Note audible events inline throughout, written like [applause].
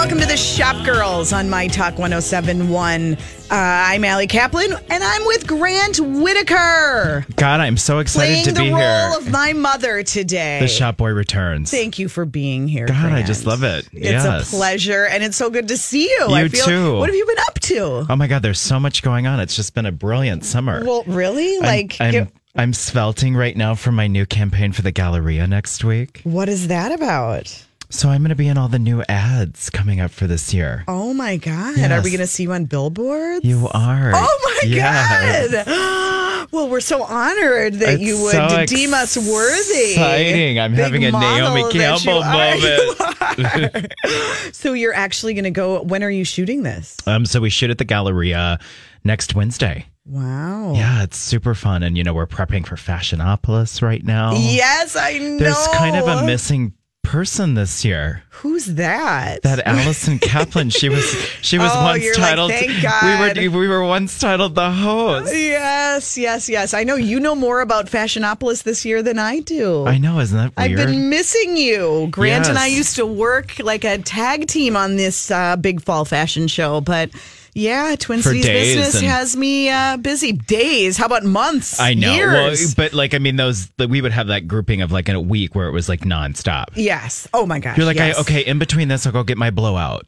welcome to the Shop Girls on My Talk 1071. Uh, I'm Allie Kaplan, and I'm with Grant Whitaker. God, I'm so excited to be here. Playing the role of my mother today. the shop boy returns. Thank you for being here. God, I just love it. It's Yes. a pleasure, and it's so good to see you. I You feel, too. What have you been up to? oh my God, there's so much going on. It's just been a brilliant summer. Well, really? I'm- Like, I'm, give- I'm svelting right now for my new campaign for the Galleria next week. what is that about? So I'm going to be in all the new ads coming up for this year. Oh my God. Are we going to see you on billboards? You are. Oh my Yes. God. [gasps] Well, we're so honored that It's you would so deem us worthy. exciting. I'm Big having a Naomi Campbell [laughs] moment. You so you're actually going to go. When are you shooting this? Um, so we shoot at the Galleria next Wednesday. Wow. Yeah, it's super fun. And, you know, we're prepping for Fashionopolis right now. Yes, I know. There's kind of a missing person this year. Who's that? That Allison Kaplan, she was she was [laughs] Oh, once you're like, titled. "Thank God." We were we were once titled the host. Yes, yes, yes. I know you know more about Fashionopolis this year than I do. I know, isn't that I've been missing you. Grant and I used to work like a tag team on this uh, big fall fashion show, but yeah, Twin Cities days business and- has me uh, busy. Days? How about months? I know, well, Years? but like I mean, those the, we would have that grouping of like in a week where it was like nonstop. yes. Oh my gosh. You're like, yes. I, okay, in between this, I'll go get my blowout,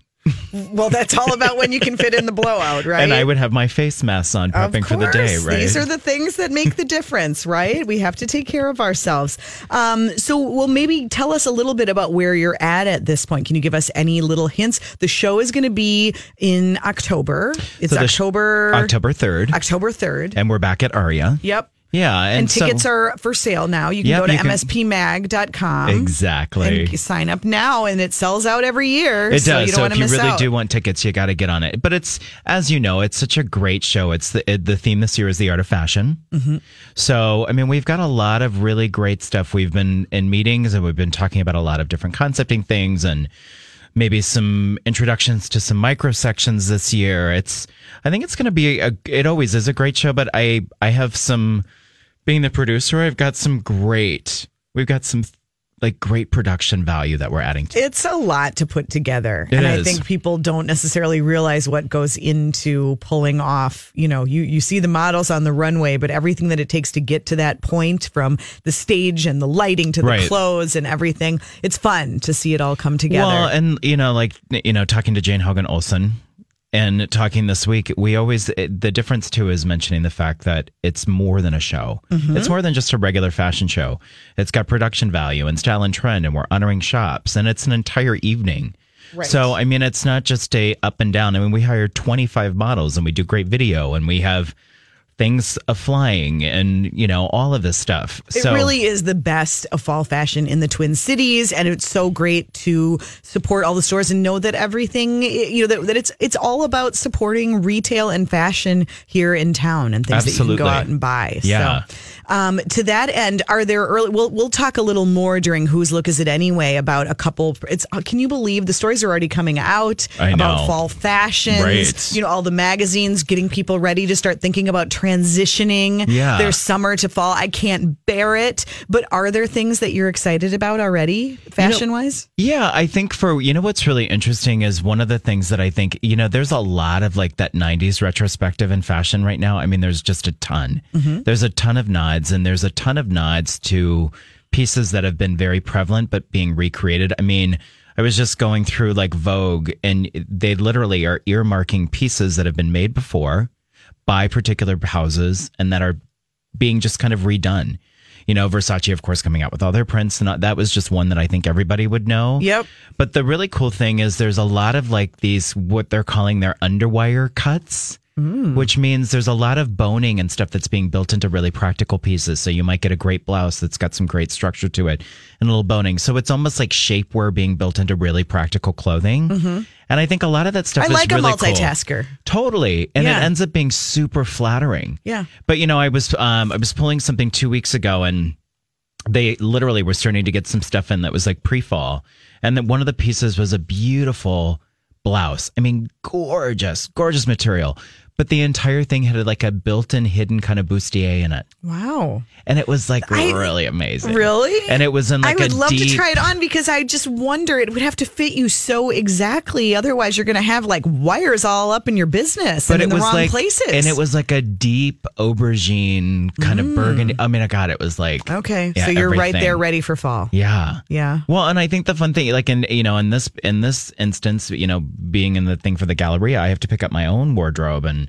Well, that's all about when you can fit in the blowout, right? and I would have my face masks on, prepping for the day. Right? These are the things that make the difference, right? We have to take care of ourselves. Um, so, well, maybe tell us a little bit about where you're at at this point. Can you give us any little hints? The show is going to be in October. It's So the sh- October October third, October third. and we're back at Aria. Yep. Yeah, and, And, tickets so, are for sale now. You can Yep, go to you mspmag.com. exactly. And sign up now, and it sells out every year. It so does. You don't So if you really out. do want tickets, you got to get on it. But it's as you know, it's such a great show. It's the it, the theme this year is the art of fashion. Mm-hmm. So I mean, we've got a lot of really great stuff. We've been in meetings and we've been talking about a lot of different concepting things and maybe some introductions to some micro sections this year. It's I think it's going to be a. It always is a great show, but I I have some being the producer. I've got some great. We've got some like great production value that we're adding to. It's a lot to put together. It and I think people don't necessarily realize what goes into pulling off. You know, you, you see the models on the runway, but everything that it takes to get to that point from the stage and the lighting to the Right. clothes and everything. It's fun to see it all come together. Well, and you know, like you know, talking to Jane Hogan Olson and talking this week, we always it, the difference too is mentioning the fact that it's more than a show. Mm-hmm. It's more than just a regular fashion show. It's got production value and style and trend, and we're honoring shops, and it's an entire evening. Right. So I mean, it's not just a up and down. I mean, we hire twenty five models, and we do great video, and we have things a flying, and you know all of this stuff. It so really is the best of fall fashion in the Twin Cities, and it's so great to support all the stores and know that everything, you know, that, that it's it's all about supporting retail and fashion here in town and things that you can go out and buy. Yeah. So, um, to that end, are there early? We'll we'll talk a little more during Whose Look Is It Anyway about a couple. It's uh, can you believe the stories are already coming out about know. fall fashions? Right. You know, all the magazines getting people ready to start thinking about transitioning Yeah. their summer to fall. I can't bear it. But are there things that you're excited about already, fashion wise? Yeah, I think for you know what's really interesting is one of the things that I think you know there's a lot of like that 90s retrospective in fashion right now. I mean there's just a ton. There's a ton of nods and there's a ton of nods to pieces that have been very prevalent but being recreated. I mean, I was just going through like Vogue and they literally are earmarking pieces that have been made before by particular houses and that are being just kind of redone. You know, Versace, of course, coming out with all their prints, and that was just one that I think everybody would know. Yep. But the really cool thing is there's a lot of like these, what they're calling their underwire cuts, which means there's a lot of boning and stuff that's being built into really practical pieces. So you might get a great blouse that's got some great structure to it and a little boning. So it's almost like shapewear being built into really practical clothing. And I think a lot of that stuff I is like a really cool. multitasker. Totally. And Yeah. it ends up being super flattering. Yeah. But you know, I was um I was pulling something 2 weeks ago and they literally were starting to get some stuff in that was like pre-fall. And then one of the pieces was a beautiful blouse. I mean, gorgeous, gorgeous material. But the entire thing had like a built-in hidden kind of bustier in it, Wow. and it was like I- really amazing. Really? And it was in like I would a love deep, to try it on because I just wonder it would have to fit you so exactly. Otherwise, you're going to have like wires all up in your business but and it in the was wrong like places. and it was like a deep aubergine kind of burgundy. I mean, I got it was like Mm. okay. yeah, so you're right there, ready for fall. Yeah. Yeah. Well, and I think the fun thing, like in you know, in this in this instance, you know, being in the thing for the Galleria, I have to pick up my own wardrobe and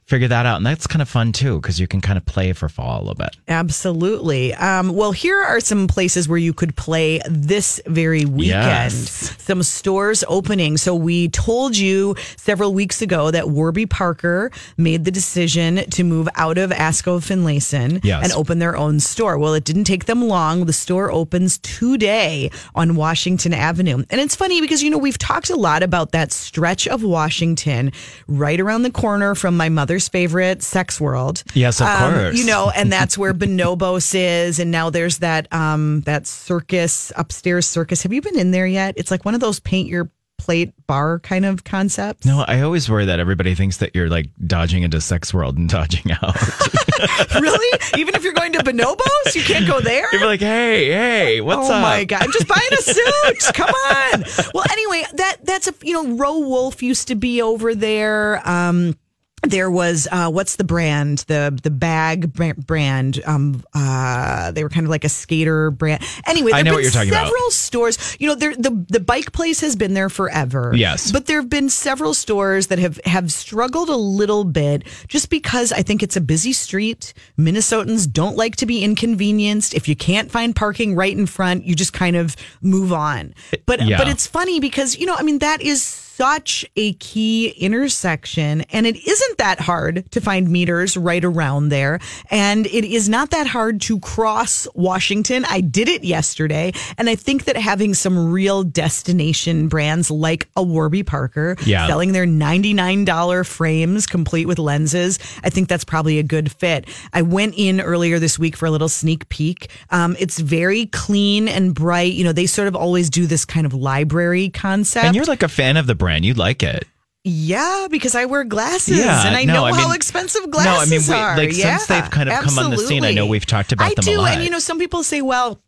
figure that out, and that's kind of fun too because you can kind of play for fall a little bit. Absolutely. Um, well, here are some places where you could play this very weekend. Yes. Some stores opening. So we told you several weeks ago that Warby Parker made the decision to move out of Askov Finlayson Yes. and open their own store. Well, it didn't take them long. The store opens today on Washington Avenue. And it's funny because, you know, we've talked a lot about that stretch of Washington right around the corner from my mother's favorite, Sex World. Yes, of Um, course. You know, and that's where [laughs] Bonobos is, and now there's that um that circus upstairs circus. Have you been in there yet? It's like one of those paint your plate bar kind of concepts. No, I always worry that everybody thinks that you're like dodging into sex world and [laughs] dodging out. [laughs] really? Even if you're going to Bonobos, you can't go there. you're like, hey, hey, what's oh up? my god! I'm just buying a suit. Come on. Well, anyway, that that's a you know, Row Wolf used to be over there. Um, there was uh, what's the brand the the bag brand um uh they were kind of like a skater brand anyway I know what you're talking about. several stores you know there the the bike place has been there forever Yes. but there have been several stores that have have struggled a little bit just because I think it's a busy street Minnesotans don't like to be inconvenienced if you can't find parking right in front you just kind of move on but Yeah. but it's funny because you know I mean that is such a key intersection and it isn't that hard to find meters right around there and it is not that hard to cross Washington. I did it yesterday and I think that having some real destination brands like a Warby Parker Yeah. selling their $99 frames complete with lenses, I think that's probably a good fit. I went in earlier this week for a little sneak peek. Um, it's very clean and bright. You know, they sort of always do this kind of library concept. And you're like a fan of the brand. You like it. Yeah, because I wear glasses Yeah, and I no, know I how mean- expensive no, I mean, glasses we- are. like, yeah, since they've kind of come on the scene, I know we've talked about I them a do, lot. and you know, some people say, well.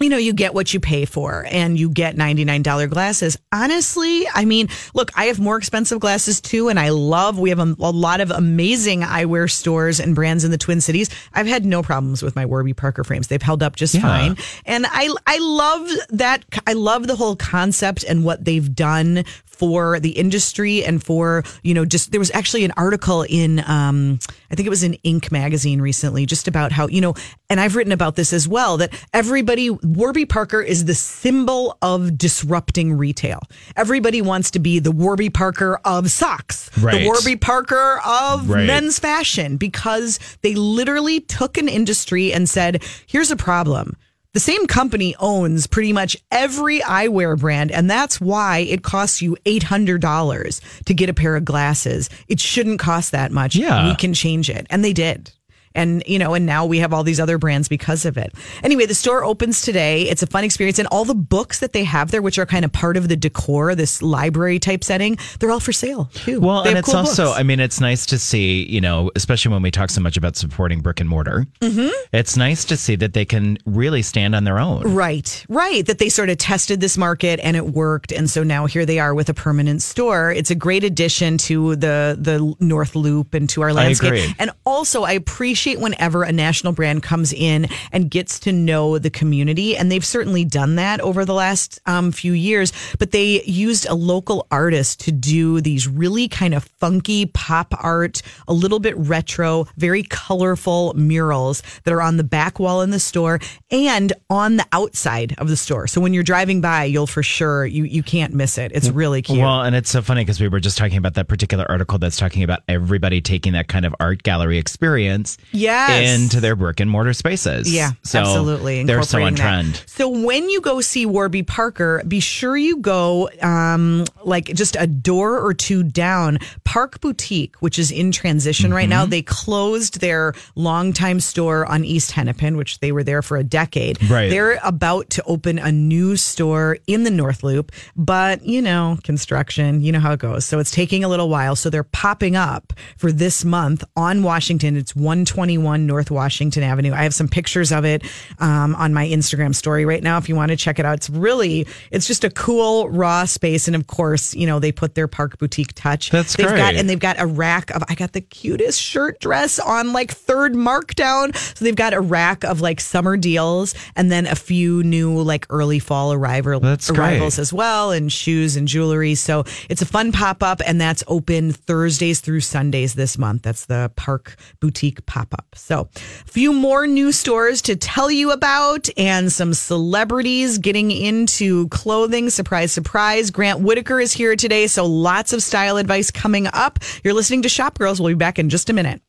You know, you get what you pay for and you get $99 glasses. Honestly, I mean, look, I have more expensive glasses too. And I love, we have a, a lot of amazing eyewear stores and brands in the Twin Cities. I've had no problems with my Warby Parker frames. They've held up just Yeah. fine. And I, I love that. I love the whole concept and what they've done for the industry and for, you know, just there was actually an article in, um, I think it was in Inc. magazine recently, just about how, you know, and I've written about this as well, that everybody, Warby Parker is the symbol of disrupting retail. Everybody wants to be the Warby Parker of socks, the Right. Warby Parker of Right. men's fashion, because they literally took an industry and said, here's a problem. The same company owns pretty much every eyewear brand, and that's why it costs you $800 to get a pair of glasses. It shouldn't cost that much. Yeah. We can change it. And they did. And, you know, and now we have all these other brands because of it. Anyway, the store opens today. It's a fun experience. And all the books that they have there, which are kind of part of the decor, this library type setting, they're all for sale too. Well, They and it's cool also, books. I mean, it's nice to see, you know, especially when we talk so much about supporting brick and mortar. Mm-hmm. It's nice to see that they can really stand on their own. Right, right. That they sort of tested this market and it worked, and so now here they are with a permanent store. It's a great addition to the the North Loop and to our landscape. agree. And also, I appreciate whenever a national brand comes in and gets to know the community, and they've certainly done that over the last um, few years. But they used a local artist to do these really kind of funky pop art, a little bit retro, very colorful murals that are on the back wall in the store and on the outside of the store. So when you're driving by, you'll for sure you you can't miss it. It's really cute. Well, and it's so funny because we were just talking about that particular article that's talking about everybody taking that kind of art gallery experience Yes. into their brick and mortar spaces. Yeah, so absolutely. They're so on that. trend. So when you go see Warby Parker, be sure you go um, like just a door or two down. Parc Boutique, which is in transition right Mm-hmm. now, they closed their longtime store on East Hennepin, which they were there for a decade. Right. They're about to open a new store in the North Loop, but you know, construction, you know how it goes. So it's taking a little while. So they're popping up for this month on Washington. It's 121 North Washington Avenue. I have some pictures of it um, on my Instagram story right now if you want to check it out. It's really, it's just a cool raw space. And of course, you know, they put their Parc Boutique touch. That's they've Got, great. and they've got a rack of, I got the cutest shirt dress on like third markdown. So they've got a rack of like summer deals and then a few new like early fall arrival, That's great. arrivals as well and shoes and jewelry. So it's a fun pop up and that's open Thursdays through Sundays this month. That's the Parc Boutique pop up. So a few more new stores to tell you about and some celebrities getting into clothing. Surprise, surprise. Grant Whitaker is here today. So lots of style advice coming up. You're listening to Shop Girls. We'll be back in just a minute.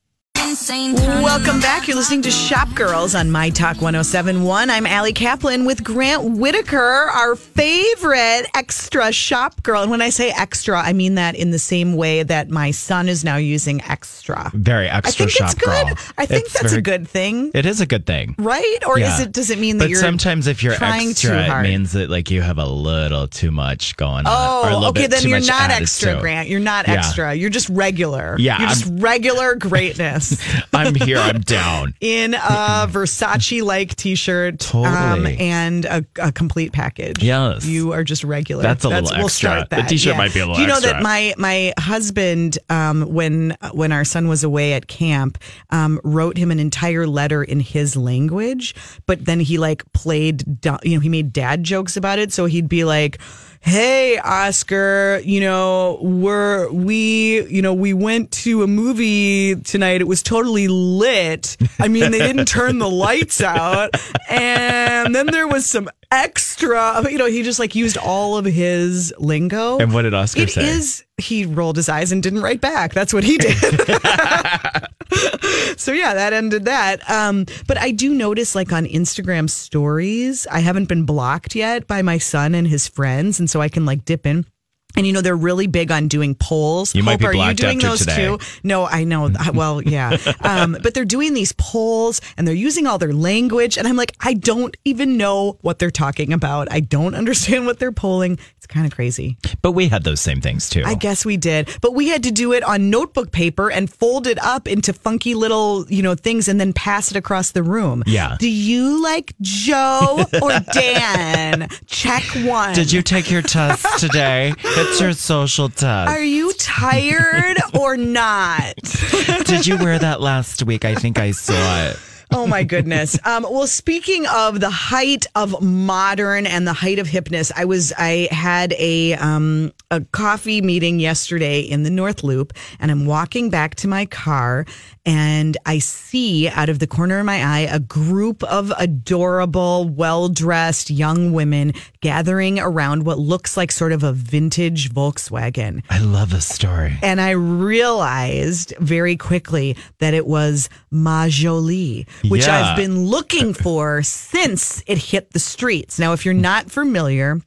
Welcome back. You're listening to Shop Girls on My Talk 1071. I'm Allie Kaplan with Grant Whitaker, our favorite extra shop girl. And when I say extra, I mean that in the same way that my son is now using extra. Very extra I extra think shop it's good. girl. I think It's that's very- a good thing. It is a good thing. Right? Or Yeah. is it does it mean that But you're sometimes if you're trying extra, too it hard? means that like you have a little too much going on. Oh, okay. Then you're not extra, to. Grant. You're not Yeah. extra. You're just regular. Yeah, You're just I'm- regular greatness. [laughs] [laughs] I'm here. I'm down. in a Versace like t shirt Totally. and a, a complete package. Yes. You are just regular. That's a little We'll extra. start The t-shirt might be a little Do you know extra. that my my husband, um, when when our son was away at camp, um, wrote him an entire letter in his language, but then he like played, you know, he made dad jokes about it. So he'd be like, Hey Oscar, you know, we're we, you know, we went to a movie tonight. It was totally lit. I mean, they didn't turn the lights out. And then there was some extra, you know, he just like used all of his lingo. And what did Oscar It say? is- he rolled his eyes and didn't write back. That's what he did. [laughs] [laughs] so yeah, that ended that. Um, but I do notice like on Instagram stories, I haven't been blocked yet by my son and his friends, and so I can like dip in. And you know they're really big on doing polls. You might Hope, be are you doing those today. too? No, I know. [laughs] Well, yeah, um, but they're doing these polls and they're using all their language, and I'm like, I don't even know what they're talking about. I don't understand what they're polling. It's kind of crazy. But we had those same things too. I guess we did, but we had to do it on notebook paper and fold it up into funky little, you know, things and then pass it across the room. Yeah. Do you like Joe or [laughs] Dan? Check one. Did you take your test today? [laughs] It's your social test. Are you tired [laughs] or not? Did you wear that last week? I think I saw it. Oh my goodness. Um, well, speaking of the height of modern and the height of hipness, I was I had a um, a coffee meeting yesterday in the North Loop, and I'm walking back to my car, and I see out of the corner of my eye a group of adorable, well dressed young women gathering around what looks like sort of a vintage Volkswagen. I love this story. And I realized very quickly that it was Majolie, which Yeah. I've been looking [laughs] for since it hit the streets. Now, if you're not familiar,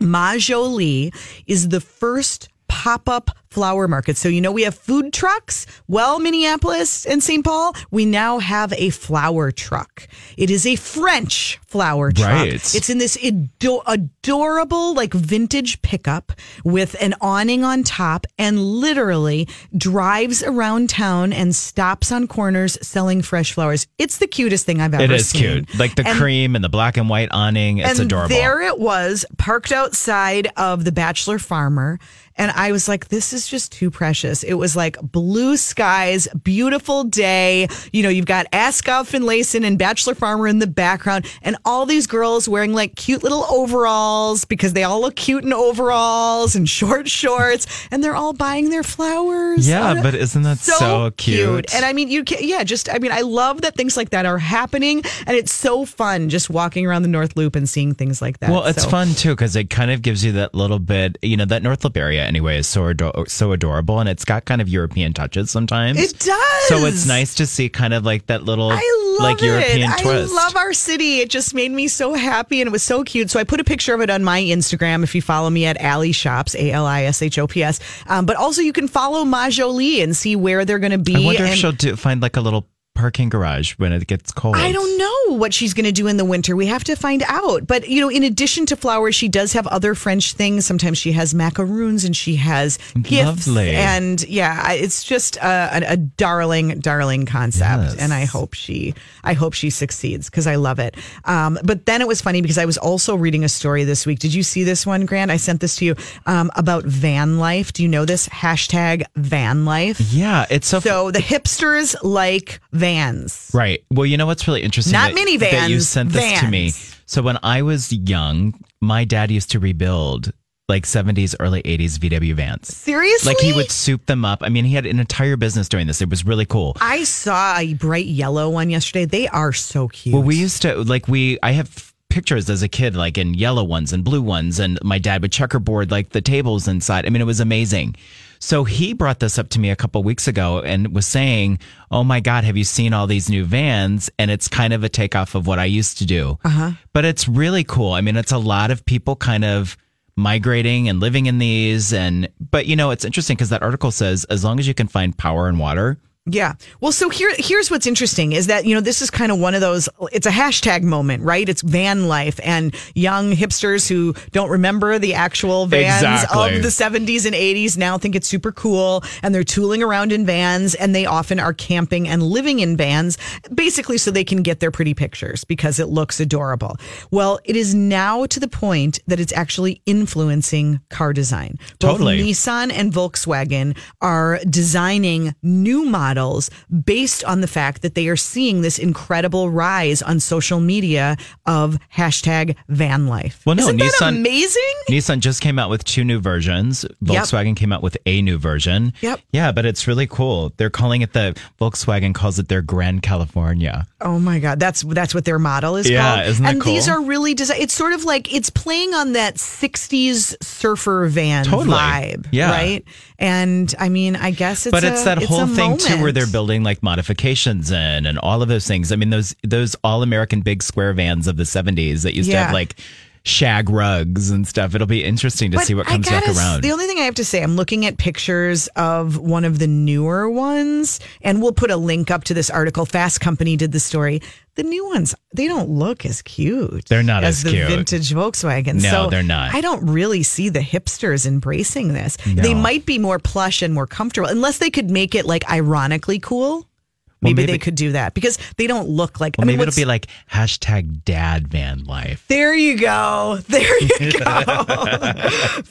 Majolie is the first pop up flower market. So, you know, we have food trucks. Well, Minneapolis and St. Paul, we now have a flower truck. It is a French flower truck. Right. It's in this ado- adorable, like vintage pickup with an awning on top and literally drives around town and stops on corners selling fresh flowers. It's the cutest thing I've ever seen. It is seen. cute. Like the And- cream and the black and white awning. It's and adorable. there it was, parked outside of the Bachelor Farmer. And I was like, this is just too precious. It was like blue skies, beautiful day. You know, you've got Askov Finlayson and Bachelor Farmer in the background, and all these girls wearing like cute little overalls because they all look cute in overalls and [laughs] short shorts, and they're all buying their flowers. Yeah, Oh, but isn't that so cute? And I mean, you can, yeah, just, I mean, I love that things like that are happening, and it's so fun just walking around the North Loop and seeing things like that. Well, it's So- fun too because it kind of gives you that little bit, you know, that North Loop area anyway is so ador- so adorable and it's got kind of European touches sometimes. It does. So it's nice to see kind of like that little I like it. European twist. I love our city. It just made me so happy and it was so cute. So I put a picture of it on my Instagram if you follow me at Ali Shops, A L I S H O P S. Um, but also you can follow Majolie and see where they're going to be. I wonder if she'll do, find like a little parking garage when it gets cold. I don't know what she's going to do in the winter. We have to find out. But, you know, in addition to flowers, she does have other French things. Sometimes she has macaroons and she has gifts. Lovely. And yeah, it's just a, a, darling, darling concept. Yes. And I hope she, I hope she succeeds because I love it. Um, but then it was funny because I was also reading a story this week. Did you see this one, Grant? I sent this to you um, about van life. Do you know this? Hashtag van life. Yeah, it's so, So the hipsters like vans. right. Well, you know what's really interesting? Not that- That you sent this to me. So when I was young, my dad used to rebuild like 70s, early 80s VW vans. Seriously? Like he would soup them up. I mean, he had an entire business doing this. It was really cool. I saw a bright yellow one yesterday. They are so cute. Well, we used to like we. I have pictures as a kid, like in yellow ones and blue ones, and my dad would checkerboard like the tables inside. I mean, it was amazing. So he brought this up to me a couple weeks ago and was saying, "Oh my God, have you seen all these new vans?" And it's kind of a takeoff of what I used to do. Uh-huh. But it's really cool. I mean, it's a lot of people kind of migrating and living in these and but you know it's interesting because that article says as long as you can find power and water Yeah. Well, so here, here's what's interesting is that, you know, this is kind of one of those, it's a hashtag moment, right? It's van life and young hipsters who don't remember the actual vans Exactly. of the 70s and 80s now think it's super cool and they're tooling around in vans and they often are camping and living in vans basically so they can get their pretty pictures because it looks adorable. Well, it is now to the point that it's actually influencing car design. Both Totally. Nissan and Volkswagen are designing new models based on the fact that they are seeing this incredible rise on social media of hashtag van life. Well, no, Isn't that Nissan- amazing? Nissan just came out with two new versions. Volkswagen came out with a new version. Yep. Yeah, but it's really cool. They're calling it the Volkswagen calls it their Grand California. Oh my God, that's that's what their model is Yeah, called. isn't that and these are really desi It's sort of like it's playing on that '60s surfer van Totally. vibe, Yeah. right? And I mean, I guess it's but a, it's that a whole thing too, where they're building like modifications in and all of those things. I mean, those those all American big square vans of the '70s that used to have like shag rugs and stuff. It'll be interesting to But see what comes back gotta around. The only thing I have to say, I'm looking at pictures of one of the newer ones, and we'll put a link up to this article. Fast Company did the story. The new ones, they don't look as cute. They're not as cute as the cute. vintage Volkswagen. No, so they're not. I don't really see the hipsters embracing this. They might be more plush and more comfortable, unless they could make it like ironically cool. Maybe, maybe- they could do that because they don't look like. well, I mean, maybe it'll be like hashtag dad van life. there you go. There you [laughs] go.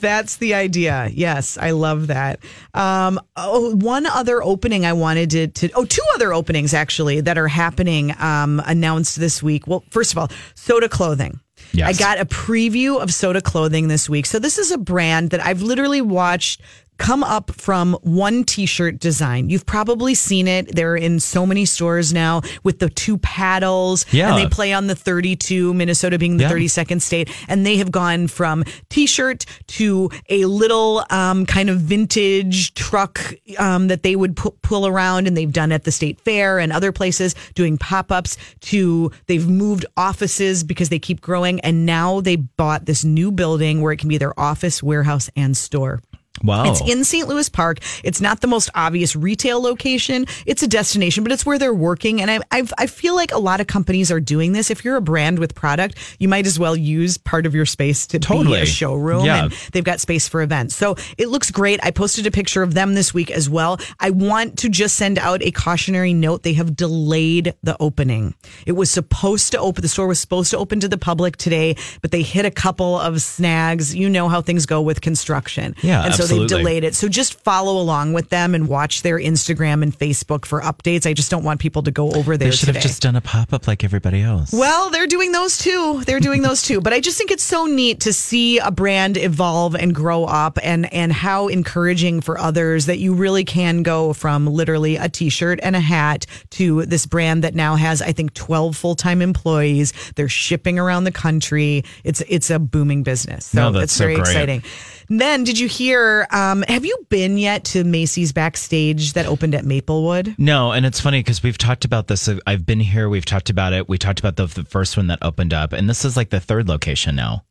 That's the idea. Yes, I love that. Um, oh, one other opening I wanted to, to, oh, two other openings actually that are happening um, announced this week. Well, first of all, Sota Clothing. Yes. I got a preview of Sota Clothing this week. So this is a brand that I've literally watched come up from one t-shirt design. You've probably seen it. They're in so many stores now with the two paddles Yeah. and they play on the 32, Minnesota being the Yeah. 32nd state. And they have gone from t-shirt to a little um, kind of vintage truck um, that they would pu- pull around and they've done at the state fair and other places doing pop-ups to they've moved offices because they keep growing. And now they bought this new building where it can be their office, warehouse, and store. Wow. It's in St. Louis Park. It's not the most obvious retail location. It's a destination, but it's where they're working. And I, I, I feel like a lot of companies are doing this. If you're a brand with product, you might as well use part of your space to be Totally. a showroom. Yeah. And they've got space for events. So it looks great. I posted a picture of them this week as well. I want to just send out a cautionary note. They have delayed the opening. It was supposed to open, the store was supposed to open to the public today, but they hit a couple of snags. You know how things go with construction. Yeah, And so absolutely. they've delayed it. So just follow along with them and watch their Instagram and Facebook for updates. I just don't want people to go over there they should today. have just done a pop up like everybody else. Well, they're doing those too. They're doing those too. But I just think it's so neat to see a brand evolve and grow up and and how encouraging for others that you really can go from literally a t-shirt and a hat to this brand that now has I think 12 full-time employees. They're shipping around the country. It's it's a booming business. So No, that's it's so very exciting. Then did you hear? Um, have you been yet to Macy's backstage that opened at Maplewood? No, and it's funny because we've talked about this. I've been here. We've talked about it. We talked about the, the first one that opened up, and this is like the third location now.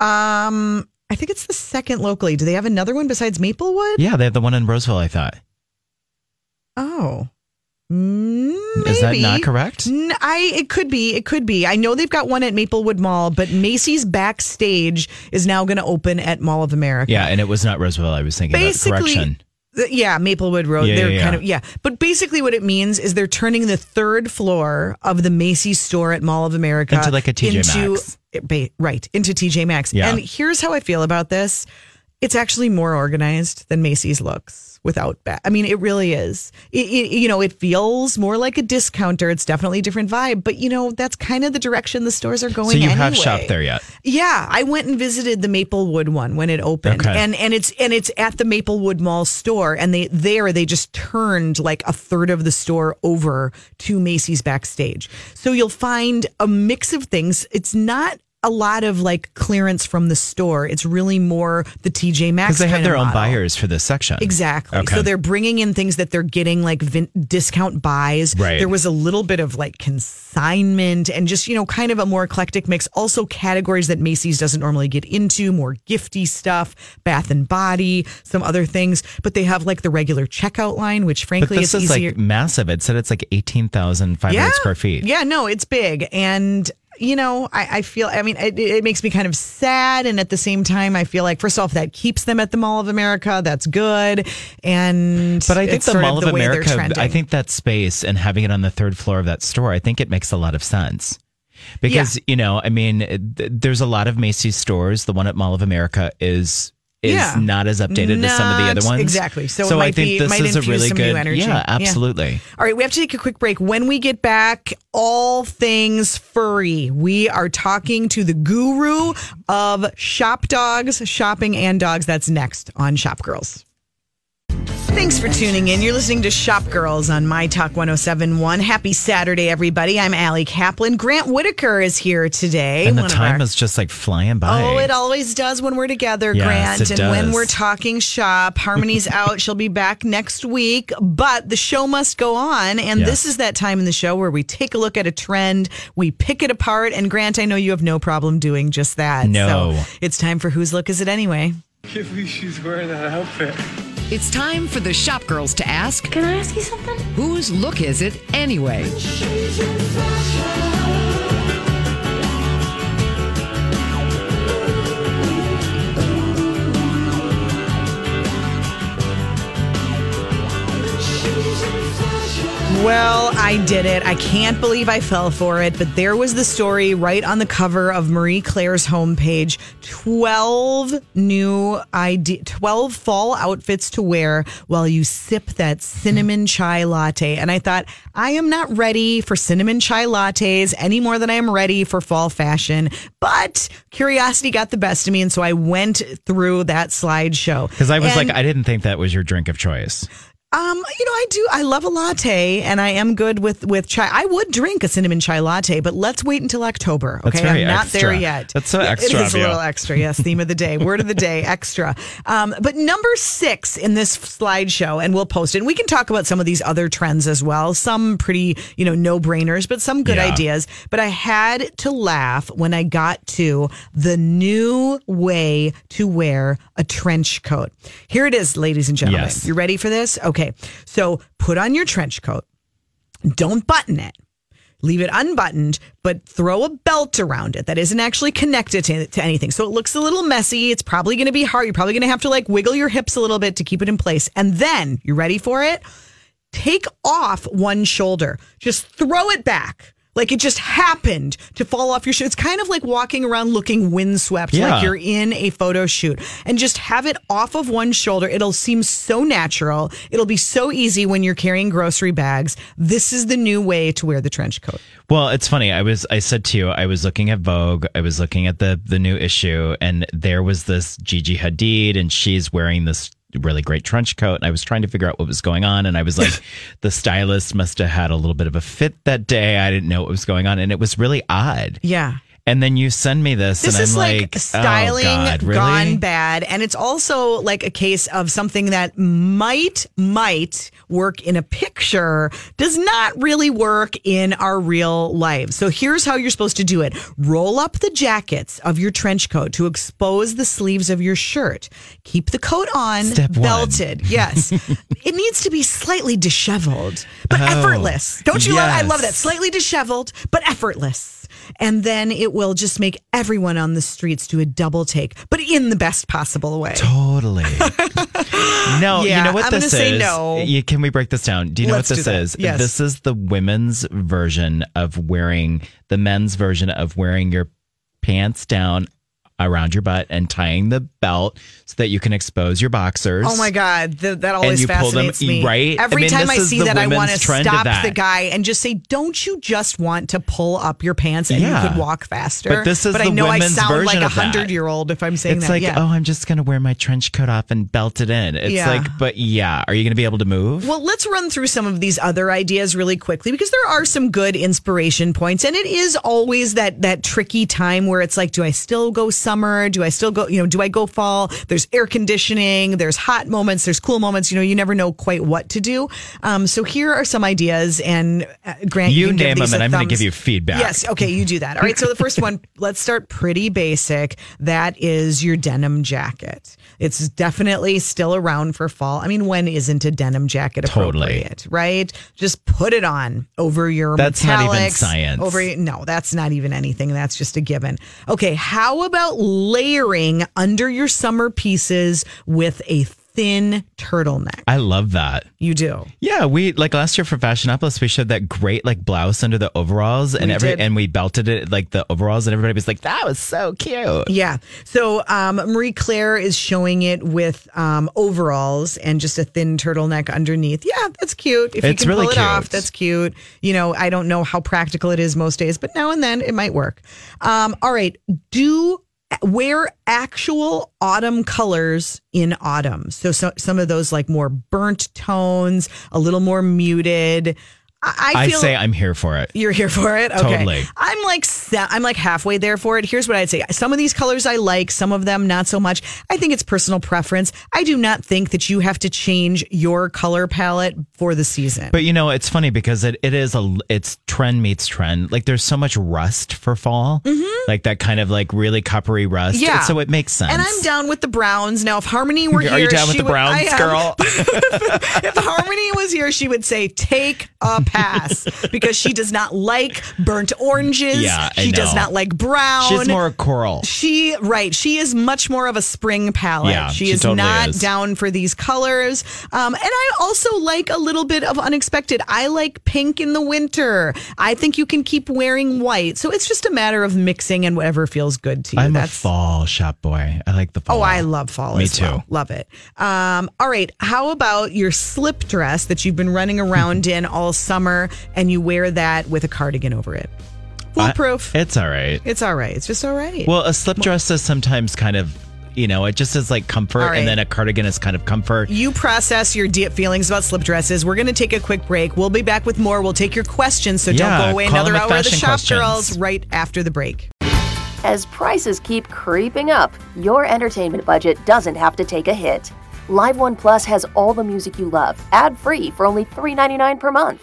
Um, I think it's the second locally. Do they have another one besides Maplewood? Yeah, they have the one in Roseville. I thought. Oh. Maybe. Is that not correct? N- I it could be. It could be. I know they've got one at Maplewood Mall, but Macy's backstage is now going to open at Mall of America. Yeah, and it was not Roosevelt. I was thinking. Basically, about. correction. yeah, Maplewood Road. Yeah, they're yeah, kind yeah. of yeah. But basically, what it means is they're turning the third floor of the Macy's store at Mall of America Into like a TJ into- Maxx. Eh, ba- right into TJ Maxx. Yeah. And here's how I feel about this: it's actually more organized than Macy's looks. Without I mean, it really is. It, it, you know, it feels more like a discounter. It's definitely a different vibe, but you know, that's kind of the direction the stores are going. So you have shopped there yet? Yeah, I went and visited the Maplewood one when it opened, Okay. and and it's and it's at the Maplewood Mall store, and they there they just turned like a third of the store over to Macy's backstage. So you'll find a mix of things. It's not a lot of like clearance from the store. It's really more the TJ Maxx Because they have their own model. buyers for this section. Exactly. Okay. So they're bringing in things that they're getting like vin- discount buys. Right. There was a little bit of like consignment and just, you know, kind of a more eclectic mix. Also, categories that Macy's doesn't normally get into, more gifty stuff, bath and body, some other things. But they have like the regular checkout line, which frankly But this is is easier. like massive. It said it's like 18,500 square feet. Yeah, no, it's big. And, you know, I, I feel, I mean, it, it makes me kind of sad. And at the same time, I feel like, first off, that keeps them at the Mall of America. That's good. And, But I think the Mall of, the America, I think that space and having it on the third floor of that store, I think it makes a lot of sense. Because, you know, I mean, th- there's a lot of Macy's stores. The one at Mall of America is is Yeah. not as updated as some of the other ones. exactly. So it I think be- this is a really good. energy. Yeah, Yeah. absolutely. All right, we have to take a quick break. When we get back, all things furry. We are talking to the guru of shop dogs, shopping and dogs. That's next on Shop Girls. Thanks for tuning in. You're listening to Shop Girls on My Talk 1071. Happy Saturday, everybody. I'm Allie Kaplan. Grant Whitaker is here today. And the time our- is just like flying by. Oh, it always does when we're together, Yes, Grant. it and when we're talking shop, Harmony's [laughs] out. She'll be back next week, but the show must go on. And this is that time in the show where we take a look at a trend, we pick it apart. And Grant, I know you have no problem doing just that. No. So it's time for Whose Look Is It Anyway? can't believe she's wearing that outfit. It's time for the shop girls to ask, Can I ask you something? whose look is it anyway? Well, I did it. I can't believe I fell for it, but there was the story right on the cover of Marie Claire's homepage 12 new ID 12 fall outfits to wear while you sip that cinnamon chai latte. And I thought, I am not ready for cinnamon chai lattes any more than I am ready for fall fashion. But curiosity got the best of me, and so I went through that slideshow. Because I was And- like, I didn't think that was your drink of choice. Um, you know, I do. I love a latte, and I am good with with chai. I would drink a cinnamon chai latte, but let's wait until October. Okay, I'm not extra. there yet. That's so extra It is a little extra. Yes, theme of the day, word of the day, [laughs] extra. Um, but number six in this slideshow, and we'll post it. And we can talk about some of these other trends as well. Some pretty, you know, no brainers, but some good Yeah. ideas. But I had to laugh when I got to the new way to wear a trench coat. Here it is, ladies and gentlemen. Yes. You ready for this? Okay. So put on your trench coat. Don't button it. Leave it unbuttoned, but throw a belt around it that isn't actually connected to, to anything. So it looks a little messy. It's probably going to be hard. You're probably going to have to like wiggle your hips a little bit to keep it in place. And then, you're ready for it? Take off one shoulder. Just throw it back. Like it just happened to fall off your shoe. It's kind of like walking around looking windswept, Yeah. like you're in a photo shoot, and just have it off of one shoulder. It'll seem so natural. It'll be so easy when you're carrying grocery bags. This is the new way to wear the trench coat. Well, it's funny. I was I said to you, I was looking at Vogue, I was looking at the the new issue, and there was this Gigi Hadid, and she's wearing this really great trench coat. And I was trying to figure out what was going on, and I was like, [laughs] the stylist must have had a little bit of a fit that day. I didn't know what was going on, and it was really odd. Yeah. And then you send me this, This and is I'm like, like, oh, styling oh God, really? gone bad. And it's also like a case of something that might, might work in a picture, does not really work in our real lives. So here's how you're supposed to do it roll up the jackets of your trench coat to expose the sleeves of your shirt. Keep the coat on, Step one. belted. Yes. [laughs] it needs to be slightly disheveled, but Oh, effortless. Don't you love I love that. Slightly disheveled, but effortless. And then it will just make everyone on the streets do a double take, but in the best possible way. Totally. [laughs] no, Yeah, you know what I'm this say is? no. You, can we break this down? Do you know Let's what this is? Yes. This is the women's version of wearing the men's version of wearing your pants down around your butt and tying the belt so that you can expose your boxers. Oh my God, th- that always you pull them- fascinates me. right? I Every mean, time I see that, I want to stop the guy and just say, "Don't you just want to pull up your pants and Yeah. you could walk faster?" But this is But I the know I women's sound like a of that. hundred-year-old if I'm saying It's that. like, yeah. oh, I'm just going to wear my trench coat off and belt it in. It's Yeah. like, but yeah, are you going to be able to move? Well, let's run through some of these other ideas really quickly because there are some good inspiration points, and it is always that that tricky time where it's like, do I still go summer? Do I still go? You know, do I go fall? There's air conditioning. There's hot moments. There's cool moments. You know, you never know quite what to do. Um, so here are some ideas, and uh, Grant, You give name them, and I'm gonna give you feedback. Yes, okay, you do that. All right. So the first one, [laughs] let's start pretty basic. That is your denim jacket. It's definitely still around for fall. I mean, when isn't a denim jacket Totally. appropriate, right? Just put it on over your That's not even metallics, science. Over no, that's not even anything. That's just a given. Okay, how about layering under your summer pieces with a thin turtleneck? I love that. You do. Yeah, we like last year for Fashionopolis, we showed that great like blouse under the overalls, and We every did. and we belted it like the overalls, and everybody was like, "That was so cute." Yeah. So um, Marie Claire is showing it with um, overalls and just a thin turtleneck underneath. Yeah, that's cute. If you can really pull it off, that's cute. You know, I don't know how practical it is most days, but now and then it might work. Um, all right. Do wear actual autumn colors in autumn. So, so some of those like more burnt tones, a little more muted. I, I I say I'm here for it. you're here for it. Okay. Totally. I'm like I'm like halfway there for it. Here's what I'd say. Some of these colors I like, some of them not so much. I think it's personal preference. I do not think that you have to change your color palette for the season. But you know, it's funny because it, it is a it's trend meets trend. Like there's so much rust for fall, like that kind of like really coppery rust. Mm-hmm. Yeah. so it makes sense. and I'm down with the browns. Now, if Harmony were here, Are you down with the browns, girl? [laughs] if Harmony was here, she would say, take a pass because she does not like burnt oranges. Yeah, I she does not like brown. She's more coral. She right. She is much more of a spring palette. Yeah, she, she is totally not is. down for these colors. Um, and I also like a little bit of unexpected. I like pink in the winter. I think you can keep wearing white. So it's just a matter of mixing and whatever feels good to you. I'm a fall shop boy. I like the fall. Oh, I love fall Me too. well. Love it. Um, all right. How about your slip dress that you've been running around [laughs] in all summer and you wear that with a cardigan over it? I- it's all right. it's all right. It's just all right. Well, a slip dress is sometimes kind of, you know, it just is like comfort, All right. and then a cardigan is kind of comfort. you process your deep feelings about slip dresses. We're going to take a quick break. We'll be back with more. We'll take your questions, so Yeah, don't go away another hour of the fashion Shop questions. Girls right after the break. As prices keep creeping up, your entertainment budget doesn't have to take a hit. Live One Plus has all the music you love, ad free for only $3.99 per month.